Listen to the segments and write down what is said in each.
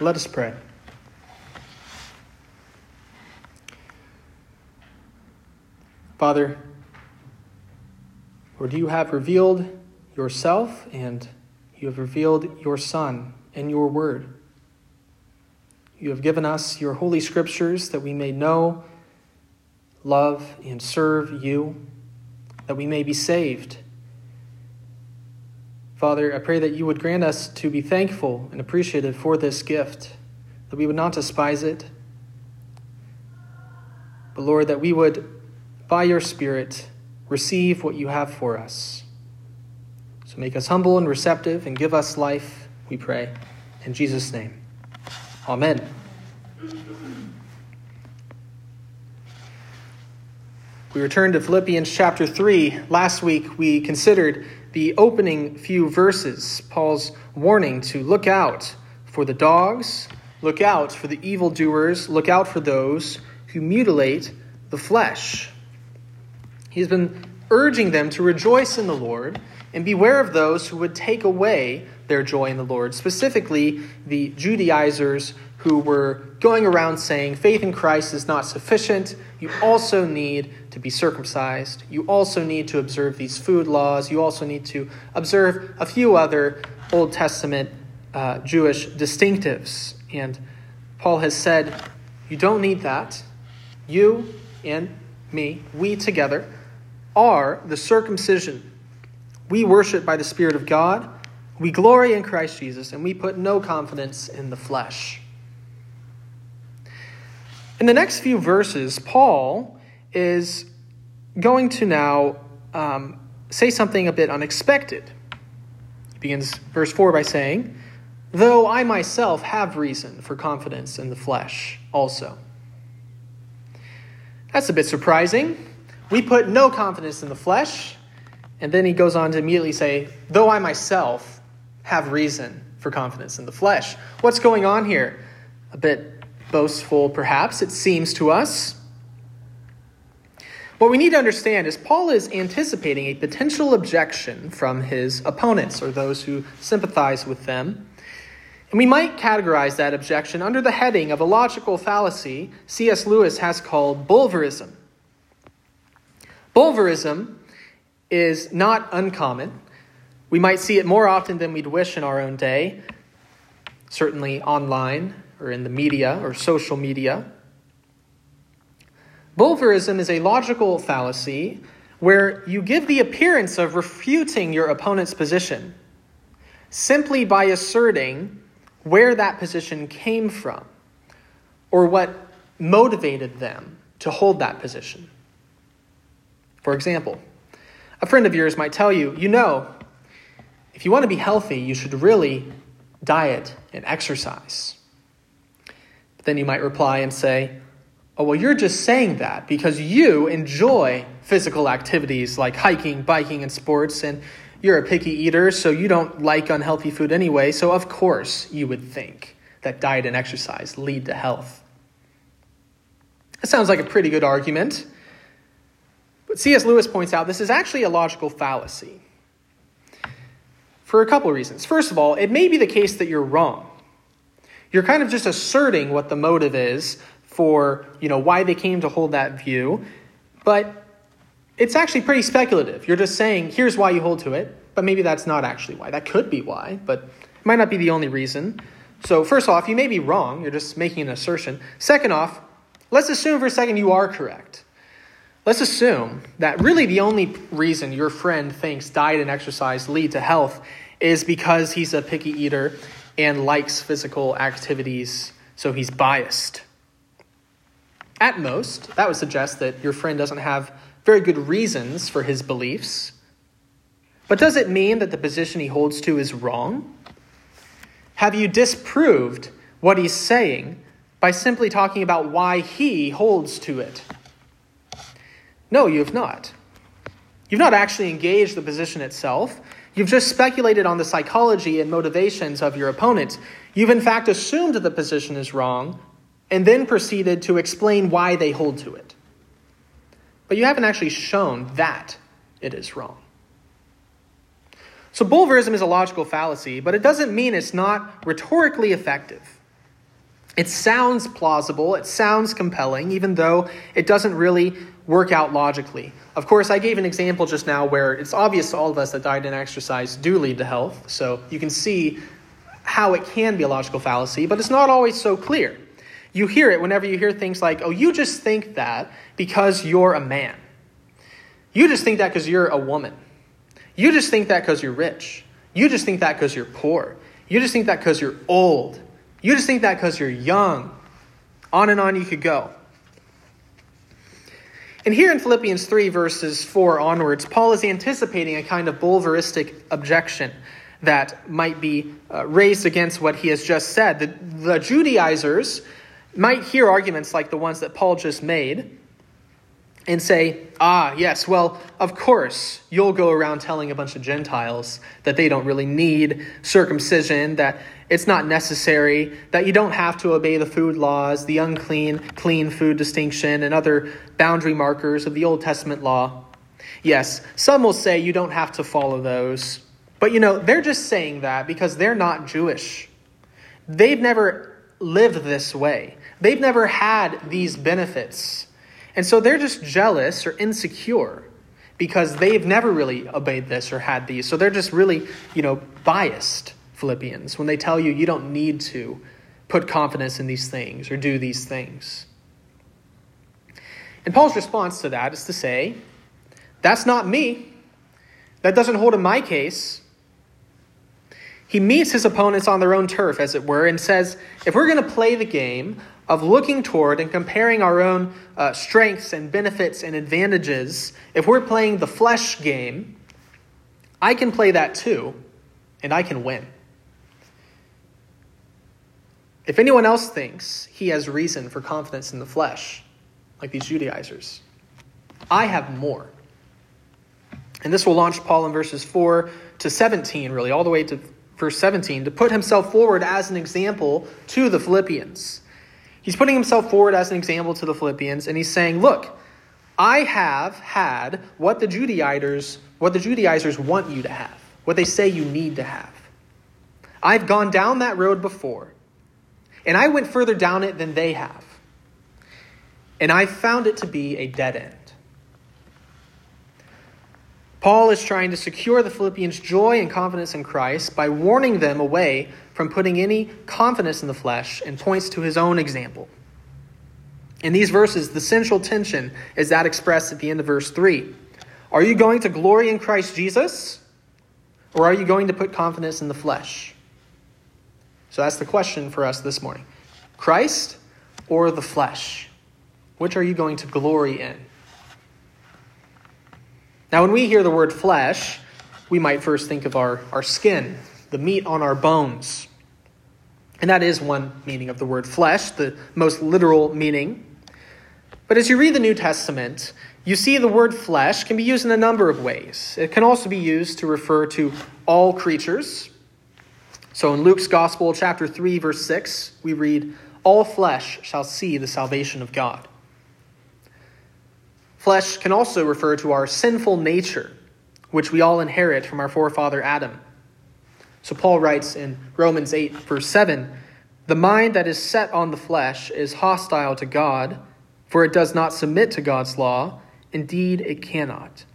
Let us pray. Father, Lord, you have revealed yourself and you have revealed your Son and your Word. You have given us your holy scriptures that we may know, love, and serve you, that we may be saved. Father, I pray that you would grant us to be thankful and appreciative for this gift, that we would not despise it, but Lord, that we would, by your Spirit, receive what you have for us. So make us humble and receptive and give us life, we pray. In Jesus' name. Amen. We return to Philippians chapter 3. Last week we considered the opening few verses, Paul's warning to look out for the dogs, look out for the evildoers, look out for those who mutilate the flesh. He's been urging them to rejoice in the Lord and beware of those who would take away their joy in the Lord, specifically the Judaizers who were going around saying faith in Christ is not sufficient. You also need to be circumcised. You also need to observe these food laws. You also need to observe a few other Old Testament uh, Jewish distinctives. And Paul has said, You don't need that. You and me, we together, are the circumcision. We worship by the Spirit of God. We glory in Christ Jesus, and we put no confidence in the flesh. In the next few verses, Paul is going to now um, say something a bit unexpected. He begins verse 4 by saying, Though I myself have reason for confidence in the flesh also. That's a bit surprising. We put no confidence in the flesh. And then he goes on to immediately say, Though I myself have reason for confidence in the flesh. What's going on here? A bit boastful, perhaps, it seems to us. What we need to understand is Paul is anticipating a potential objection from his opponents or those who sympathize with them. And we might categorize that objection under the heading of a logical fallacy C.S. Lewis has called Bulverism. Bulverism is not uncommon. We might see it more often than we'd wish in our own day, certainly online or in the media or social media. Bulverism is a logical fallacy where you give the appearance of refuting your opponent's position simply by asserting where that position came from or what motivated them to hold that position. For example, a friend of yours might tell you, you know, if you want to be healthy, you should really diet and exercise. Then you might reply and say, oh, well, you're just saying that because you enjoy physical activities like hiking, biking, and sports, and you're a picky eater, so you don't like unhealthy food anyway, so of course you would think that diet and exercise lead to health. That sounds like a pretty good argument. But C.S. Lewis points out this is actually a logical fallacy for a couple of reasons. First of all, it may be the case that you're wrong. You're kind of just asserting what the motive is for, you know, why they came to hold that view, but it's actually pretty speculative. You're just saying, here's why you hold to it, but maybe that's not actually why. That could be why, but it might not be the only reason. So, first off, you may be wrong. You're just making an assertion. Second off, let's assume for a second you are correct. Let's assume that really the only reason your friend thinks diet and exercise lead to health is because he's a picky eater and likes physical activities, so he's biased. At most, that would suggest that your friend doesn't have very good reasons for his beliefs. But does it mean that the position he holds to is wrong? Have you disproved what he's saying by simply talking about why he holds to it? No, you have not. You've not actually engaged the position itself. You've just speculated on the psychology and motivations of your opponent. You've in fact assumed that the position is wrong and then proceeded to explain why they hold to it. But you haven't actually shown that it is wrong. So, Bulverism is a logical fallacy, but it doesn't mean it's not rhetorically effective. It sounds plausible, it sounds compelling, even though it doesn't really work out logically. Of course, I gave an example just now where it's obvious to all of us that diet and exercise do lead to health, so you can see how it can be a logical fallacy, but it's not always so clear. You hear it whenever you hear things like, oh, you just think that because you're a man. You just think that because you're a woman. You just think that because you're rich. You just think that because you're poor. You just think that because you're old. You just think that because you're young. On and on you could go. And here in Philippians 3, verses 4 onwards, Paul is anticipating a kind of bulveristic objection that might be uh, raised against what he has just said. The, the Judaizers might hear arguments like the ones that Paul just made and say, ah, yes, well, of course, you'll go around telling a bunch of Gentiles that they don't really need circumcision, that it's not necessary, that you don't have to obey the food laws, the unclean, clean food distinction, and other boundary markers of the Old Testament law. Yes, some will say you don't have to follow those. But you know, they're just saying that because they're not Jewish. They've never lived this way, they've never had these benefits. And so they're just jealous or insecure because they've never really obeyed this or had these. So they're just really, you know, biased, Philippians, when they tell you you don't need to put confidence in these things or do these things. And Paul's response to that is to say, that's not me. That doesn't hold in my case. He meets his opponents on their own turf, as it were, and says, if we're going to play the game of looking toward and comparing our own uh, strengths and benefits and advantages, if we're playing the flesh game, I can play that too, and I can win. If anyone else thinks he has reason for confidence in the flesh, like these Judaizers, I have more. And this will launch Paul in verses 4 to 17, really, all the way to verse 17, to put himself forward as an example to the Philippians. He's putting himself forward as an example to the Philippians, and he's saying, Look, I have had what the Judaizers, what the Judaizers want you to have, what they say you need to have. I've gone down that road before, and I went further down it than they have. And I found it to be a dead end. Paul is trying to secure the Philippians' joy and confidence in Christ by warning them away from putting any confidence in the flesh and points to his own example. In these verses, the central tension is that expressed at the end of verse 3. Are you going to glory in Christ Jesus, or are you going to put confidence in the flesh? So that's the question for us this morning Christ or the flesh? Which are you going to glory in? Now, when we hear the word flesh, we might first think of our, our skin, the meat on our bones. And that is one meaning of the word flesh, the most literal meaning. But as you read the New Testament, you see the word flesh can be used in a number of ways. It can also be used to refer to all creatures. So in Luke's Gospel, chapter 3, verse 6, we read, All flesh shall see the salvation of God. Flesh can also refer to our sinful nature, which we all inherit from our forefather Adam. So Paul writes in Romans 8, verse 7 The mind that is set on the flesh is hostile to God, for it does not submit to God's law. Indeed, it cannot.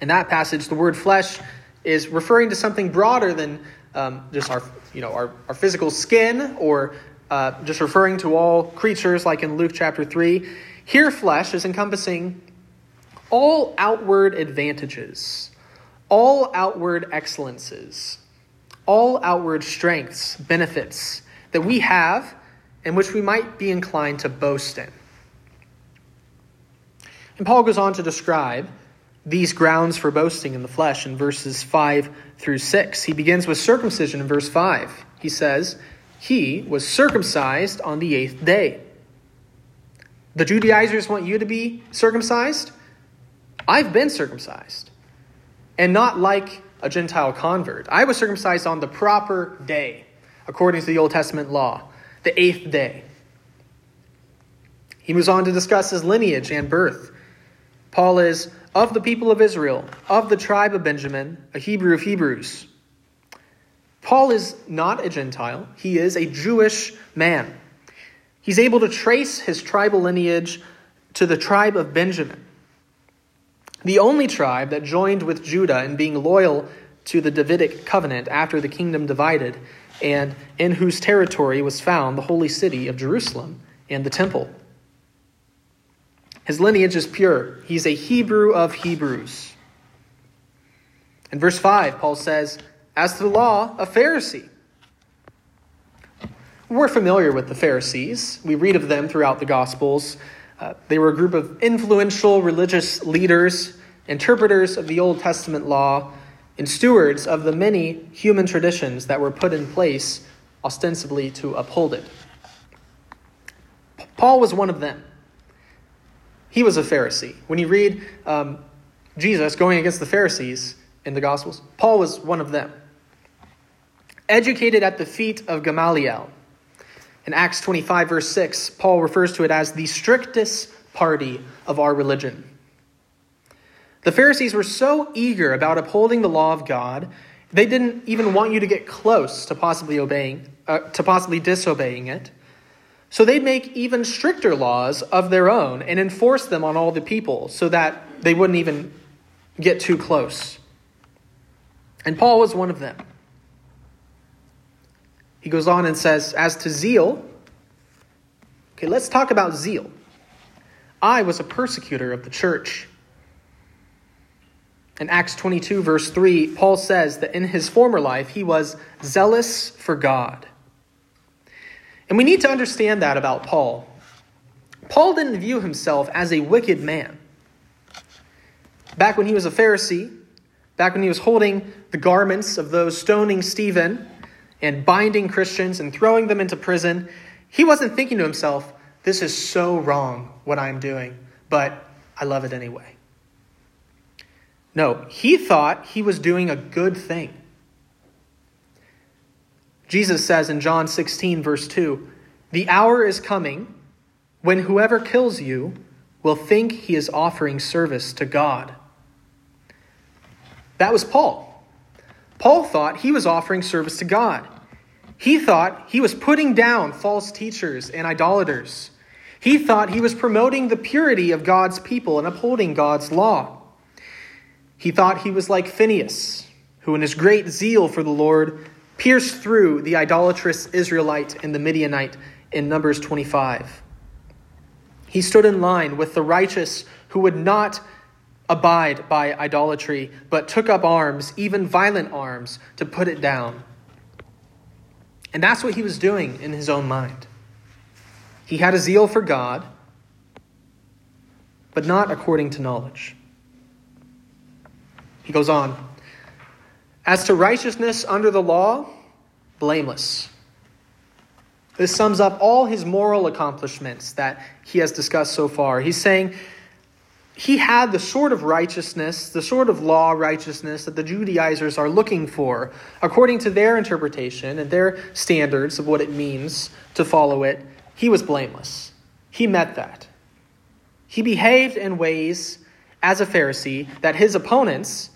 In that passage, the word flesh is referring to something broader than um, just our, you know, our, our physical skin or uh, just referring to all creatures like in Luke chapter 3. Here, flesh is encompassing all outward advantages, all outward excellences, all outward strengths, benefits that we have and which we might be inclined to boast in. And Paul goes on to describe these grounds for boasting in the flesh in verses 5 through 6. He begins with circumcision in verse 5. He says, He was circumcised on the eighth day the Judaizers want you to be circumcised. I've been circumcised. And not like a Gentile convert. I was circumcised on the proper day, according to the Old Testament law, the eighth day. He moves on to discuss his lineage and birth. Paul is of the people of Israel, of the tribe of Benjamin, a Hebrew of Hebrews. Paul is not a Gentile, he is a Jewish man. He's able to trace his tribal lineage to the tribe of Benjamin, the only tribe that joined with Judah in being loyal to the Davidic covenant after the kingdom divided, and in whose territory was found the holy city of Jerusalem and the temple. His lineage is pure. He's a Hebrew of Hebrews. In verse 5, Paul says, As to the law, a Pharisee. We're familiar with the Pharisees. We read of them throughout the Gospels. Uh, they were a group of influential religious leaders, interpreters of the Old Testament law, and stewards of the many human traditions that were put in place ostensibly to uphold it. Paul was one of them. He was a Pharisee. When you read um, Jesus going against the Pharisees in the Gospels, Paul was one of them. Educated at the feet of Gamaliel. In Acts 25, verse 6, Paul refers to it as the strictest party of our religion. The Pharisees were so eager about upholding the law of God, they didn't even want you to get close to possibly obeying, uh, to possibly disobeying it. So they'd make even stricter laws of their own and enforce them on all the people so that they wouldn't even get too close. And Paul was one of them. He goes on and says, As to zeal, okay, let's talk about zeal. I was a persecutor of the church. In Acts 22, verse 3, Paul says that in his former life he was zealous for God. And we need to understand that about Paul. Paul didn't view himself as a wicked man. Back when he was a Pharisee, back when he was holding the garments of those stoning Stephen and binding Christians and throwing them into prison, he wasn't thinking to himself, this is so wrong what I'm doing, but I love it anyway. No, he thought he was doing a good thing. Jesus says in John 16, verse 2 The hour is coming when whoever kills you will think he is offering service to God. That was Paul. Paul thought he was offering service to God. He thought he was putting down false teachers and idolaters. He thought he was promoting the purity of God's people and upholding God's law. He thought he was like Phineas, who, in his great zeal for the Lord, pierced through the idolatrous Israelite and the Midianite in Numbers 25. He stood in line with the righteous who would not abide by idolatry, but took up arms, even violent arms, to put it down. And that's what he was doing in his own mind. He had a zeal for God, but not according to knowledge. He goes on as to righteousness under the law, blameless. This sums up all his moral accomplishments that he has discussed so far. He's saying he had the sort of righteousness, the sort of law righteousness that the Judaizers are looking for, according to their interpretation and their standards of what it means to follow it. He was blameless. He met that. He behaved in ways as a Pharisee that his opponents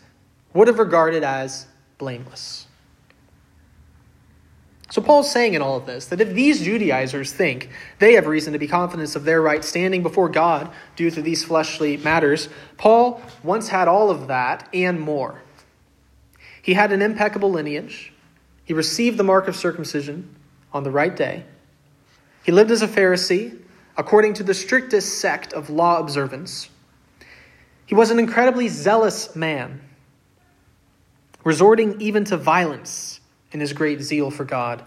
would have regarded as blameless. So Paul's saying in all of this that if these Judaizers think they have reason to be confident of their right standing before God due to these fleshly matters, Paul once had all of that and more. He had an impeccable lineage. He received the mark of circumcision on the right day. He lived as a Pharisee according to the strictest sect of law observance. He was an incredibly zealous man resorting even to violence in his great zeal for God.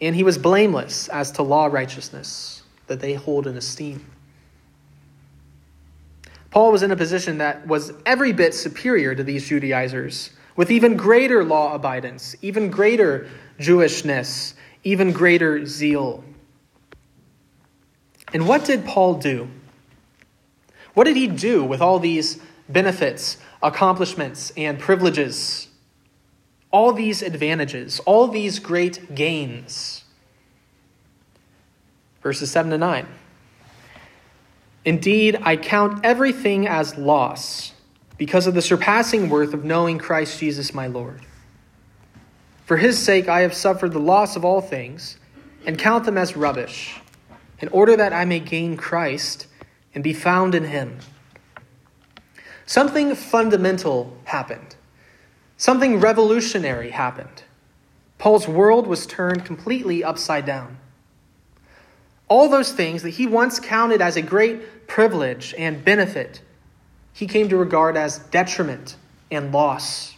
And he was blameless as to law righteousness that they hold in esteem. Paul was in a position that was every bit superior to these Judaizers, with even greater law abidance, even greater Jewishness, even greater zeal. And what did Paul do? What did he do with all these benefits accomplishments and privileges, all these advantages, all these great gains. Verses 7 to 9. Indeed, I count everything as loss because of the surpassing worth of knowing Christ Jesus my Lord. For his sake I have suffered the loss of all things, and count them as rubbish, in order that I may gain Christ and be found in him. Something fundamental happened. Something revolutionary happened. Paul's world was turned completely upside down. All those things that he once counted as a great privilege and benefit, he came to regard as detriment and loss.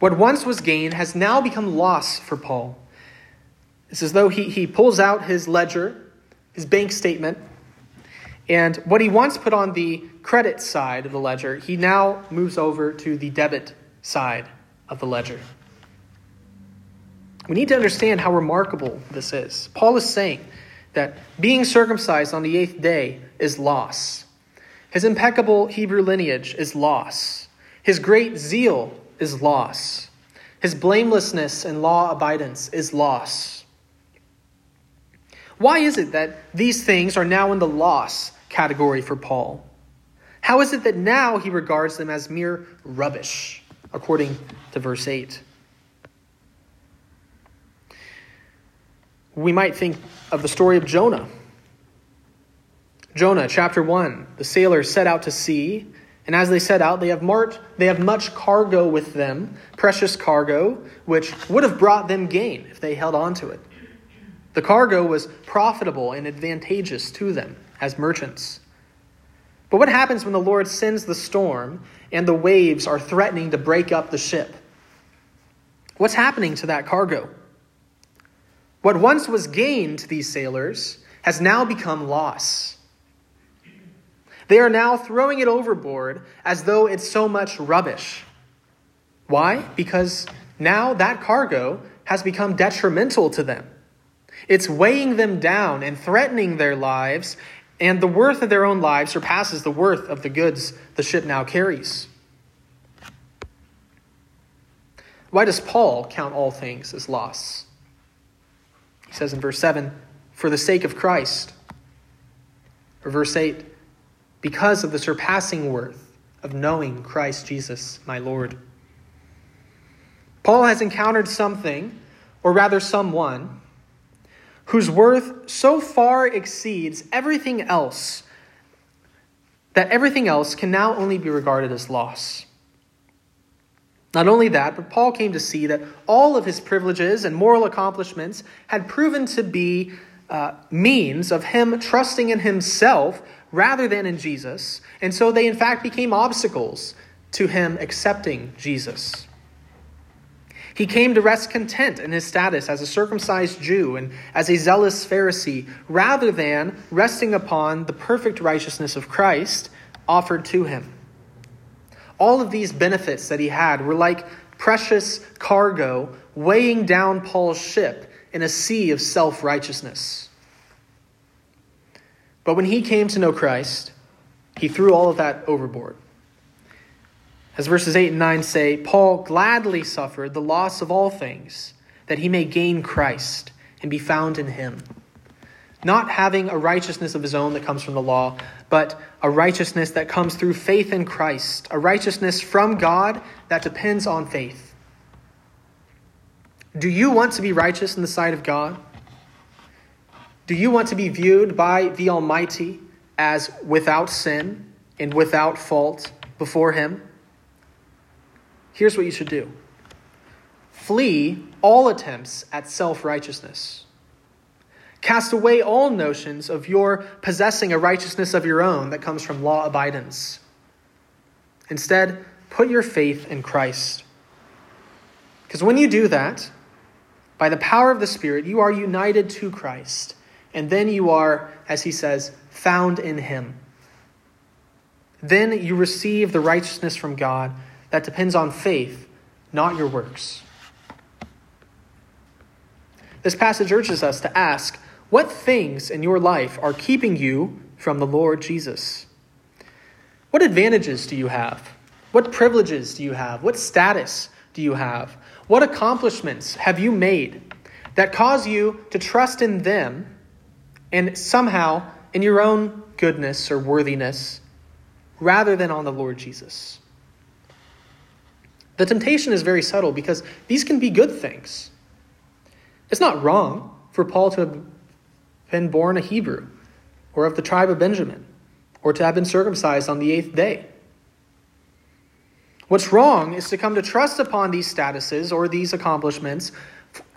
What once was gain has now become loss for Paul. It's as though he, he pulls out his ledger, his bank statement, and what he once put on the credit side of the ledger, he now moves over to the debit side of the ledger. We need to understand how remarkable this is. Paul is saying that being circumcised on the eighth day is loss. His impeccable Hebrew lineage is loss. His great zeal is loss. His blamelessness and law abidance is loss. Why is it that these things are now in the loss category for Paul? How is it that now he regards them as mere rubbish, according to verse 8? We might think of the story of Jonah. Jonah, chapter 1, the sailors set out to sea and as they set out, they have, marked, they have much cargo with them, precious cargo, which would have brought them gain if they held on to it. The cargo was profitable and advantageous to them as merchants. But what happens when the Lord sends the storm and the waves are threatening to break up the ship? What's happening to that cargo? What once was gain to these sailors has now become loss. They are now throwing it overboard as though it's so much rubbish. Why? Because now that cargo has become detrimental to them. It's weighing them down and threatening their lives, and the worth of their own lives surpasses the worth of the goods the ship now carries. Why does Paul count all things as loss? He says in verse 7, for the sake of Christ. Or verse 8, because of the surpassing worth of knowing Christ Jesus, my Lord. Paul has encountered something, or rather someone, whose worth so far exceeds everything else that everything else can now only be regarded as loss. Not only that, but Paul came to see that all of his privileges and moral accomplishments had proven to be uh, means of him trusting in himself rather than in Jesus. And so they, in fact, became obstacles to him accepting Jesus. He came to rest content in his status as a circumcised Jew and as a zealous Pharisee, rather than resting upon the perfect righteousness of Christ offered to him. All of these benefits that he had were like precious cargo weighing down Paul's ship in a sea of self righteousness. But when he came to know Christ, he threw all of that overboard. As verses 8 and 9 say, Paul gladly suffered the loss of all things, that he may gain Christ and be found in him. Not having a righteousness of his own that comes from the law, but a righteousness that comes through faith in Christ, a righteousness from God that depends on faith. Do you want to be righteous in the sight of God? Do you want to be viewed by the Almighty as without sin and without fault before Him? Here's what you should do flee all attempts at self righteousness. Cast away all notions of your possessing a righteousness of your own that comes from law abidance. Instead, put your faith in Christ. Because when you do that, by the power of the Spirit, you are united to Christ and then you are, as he says, found in him. Then you receive the righteousness from God that depends on faith, not your works. This passage urges us to ask what things in your life are keeping you from the Lord Jesus? What advantages do you have? What privileges do you have? What status do you have? What accomplishments have you made that cause you to trust in them and somehow in your own goodness or worthiness rather than on the Lord Jesus. The temptation is very subtle because these can be good things. It's not wrong for Paul to have been born a Hebrew or of the tribe of Benjamin or to have been circumcised on the eighth day. What's wrong is to come to trust upon these statuses or these accomplishments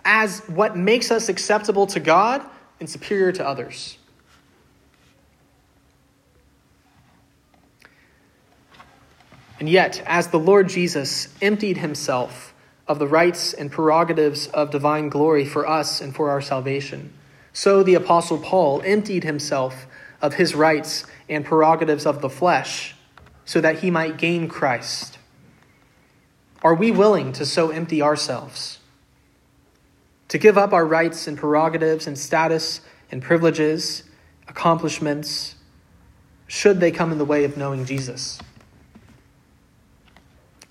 as what makes us acceptable to God and superior to others. And yet, as the Lord Jesus emptied himself of the rights and prerogatives of divine glory for us and for our salvation, so the Apostle Paul emptied himself of his rights and prerogatives of the flesh so that he might gain Christ. Are we willing to so empty ourselves? To give up our rights and prerogatives and status and privileges, accomplishments, should they come in the way of knowing Jesus?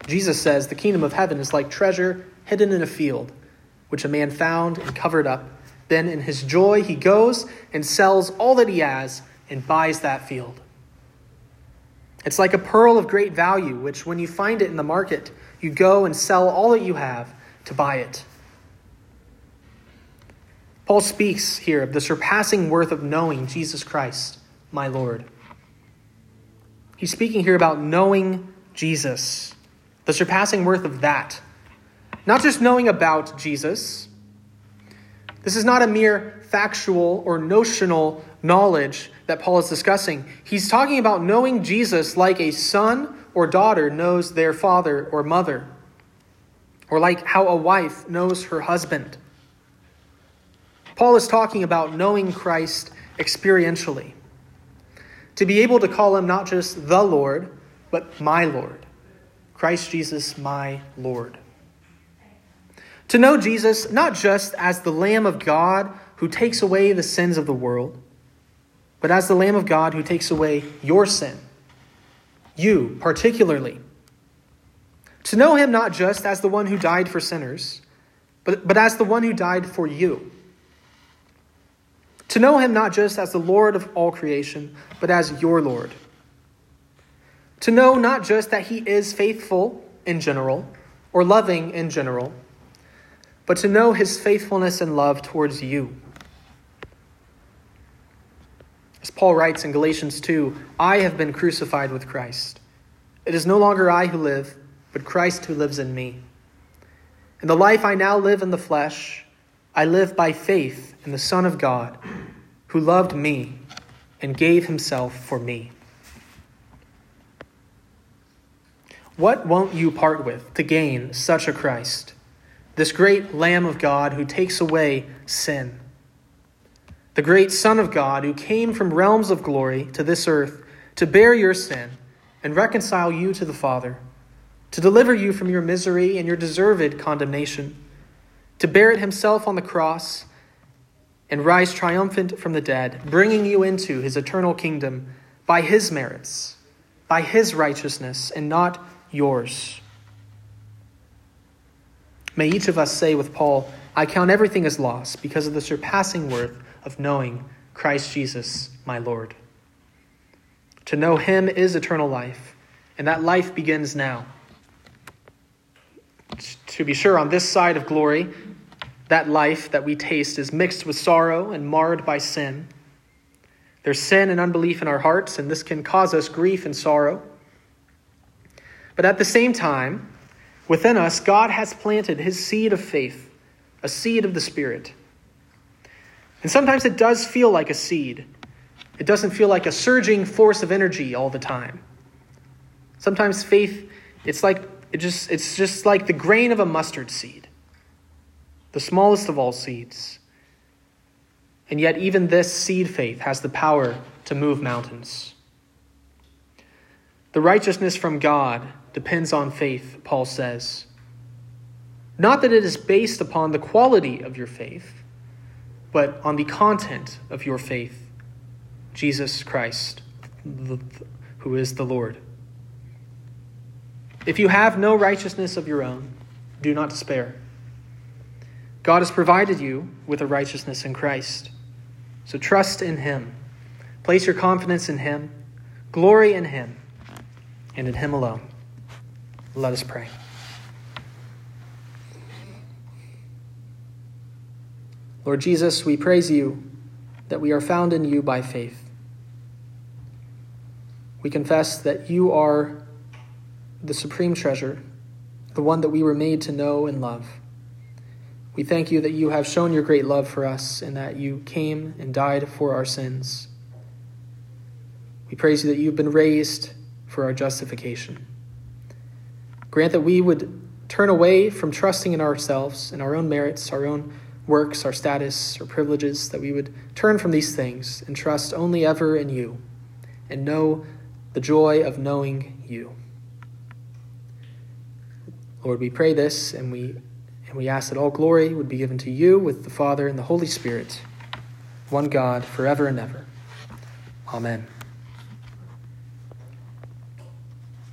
Jesus says the kingdom of heaven is like treasure hidden in a field, which a man found and covered up. Then, in his joy, he goes and sells all that he has and buys that field. It's like a pearl of great value, which, when you find it in the market, you go and sell all that you have to buy it. Paul speaks here of the surpassing worth of knowing Jesus Christ, my Lord. He's speaking here about knowing Jesus, the surpassing worth of that. Not just knowing about Jesus. This is not a mere factual or notional knowledge that Paul is discussing. He's talking about knowing Jesus like a son or daughter knows their father or mother, or like how a wife knows her husband. Paul is talking about knowing Christ experientially. To be able to call him not just the Lord, but my Lord. Christ Jesus, my Lord. To know Jesus not just as the Lamb of God who takes away the sins of the world, but as the Lamb of God who takes away your sin, you particularly. To know him not just as the one who died for sinners, but, but as the one who died for you. To know him not just as the Lord of all creation, but as your Lord. To know not just that he is faithful in general, or loving in general, but to know his faithfulness and love towards you. As Paul writes in Galatians 2 I have been crucified with Christ. It is no longer I who live, but Christ who lives in me. In the life I now live in the flesh, I live by faith in the Son of God, who loved me and gave himself for me. What won't you part with to gain such a Christ, this great Lamb of God who takes away sin? the great Son of God, who came from realms of glory to this earth to bear your sin and reconcile you to the Father, to deliver you from your misery and your deserved condemnation, to bear it himself on the cross and rise triumphant from the dead, bringing you into his eternal kingdom by his merits, by his righteousness, and not yours. May each of us say with Paul, I count everything as loss because of the surpassing worth of knowing Christ Jesus, my Lord. To know him is eternal life, and that life begins now. To be sure, on this side of glory, that life that we taste is mixed with sorrow and marred by sin. There's sin and unbelief in our hearts, and this can cause us grief and sorrow. But at the same time, within us, God has planted his seed of faith, a seed of the Spirit and sometimes it does feel like a seed. It doesn't feel like a surging force of energy all the time. Sometimes faith, it's like it just it's just like the grain of a mustard seed. The smallest of all seeds. And yet even this seed faith has the power to move mountains. The righteousness from God depends on faith, Paul says. Not that it is based upon the quality of your faith, but on the content of your faith Jesus Christ, who is the Lord. If you have no righteousness of your own, do not despair. God has provided you with a righteousness in Christ. So trust in Him. Place your confidence in Him, glory in Him, and in Him alone. Let us pray. Lord Jesus, we praise you that we are found in you by faith. We confess that you are the supreme treasure, the one that we were made to know and love. We thank you that you have shown your great love for us and that you came and died for our sins. We praise you that you've been raised for our justification. Grant that we would turn away from trusting in ourselves, in our own merits, our own works, our status, our privileges, that we would turn from these things and trust only ever in you and know the joy of knowing you. Lord, we pray this and we and we ask that all glory would be given to you with the Father and the Holy Spirit, one God, forever and ever. Amen.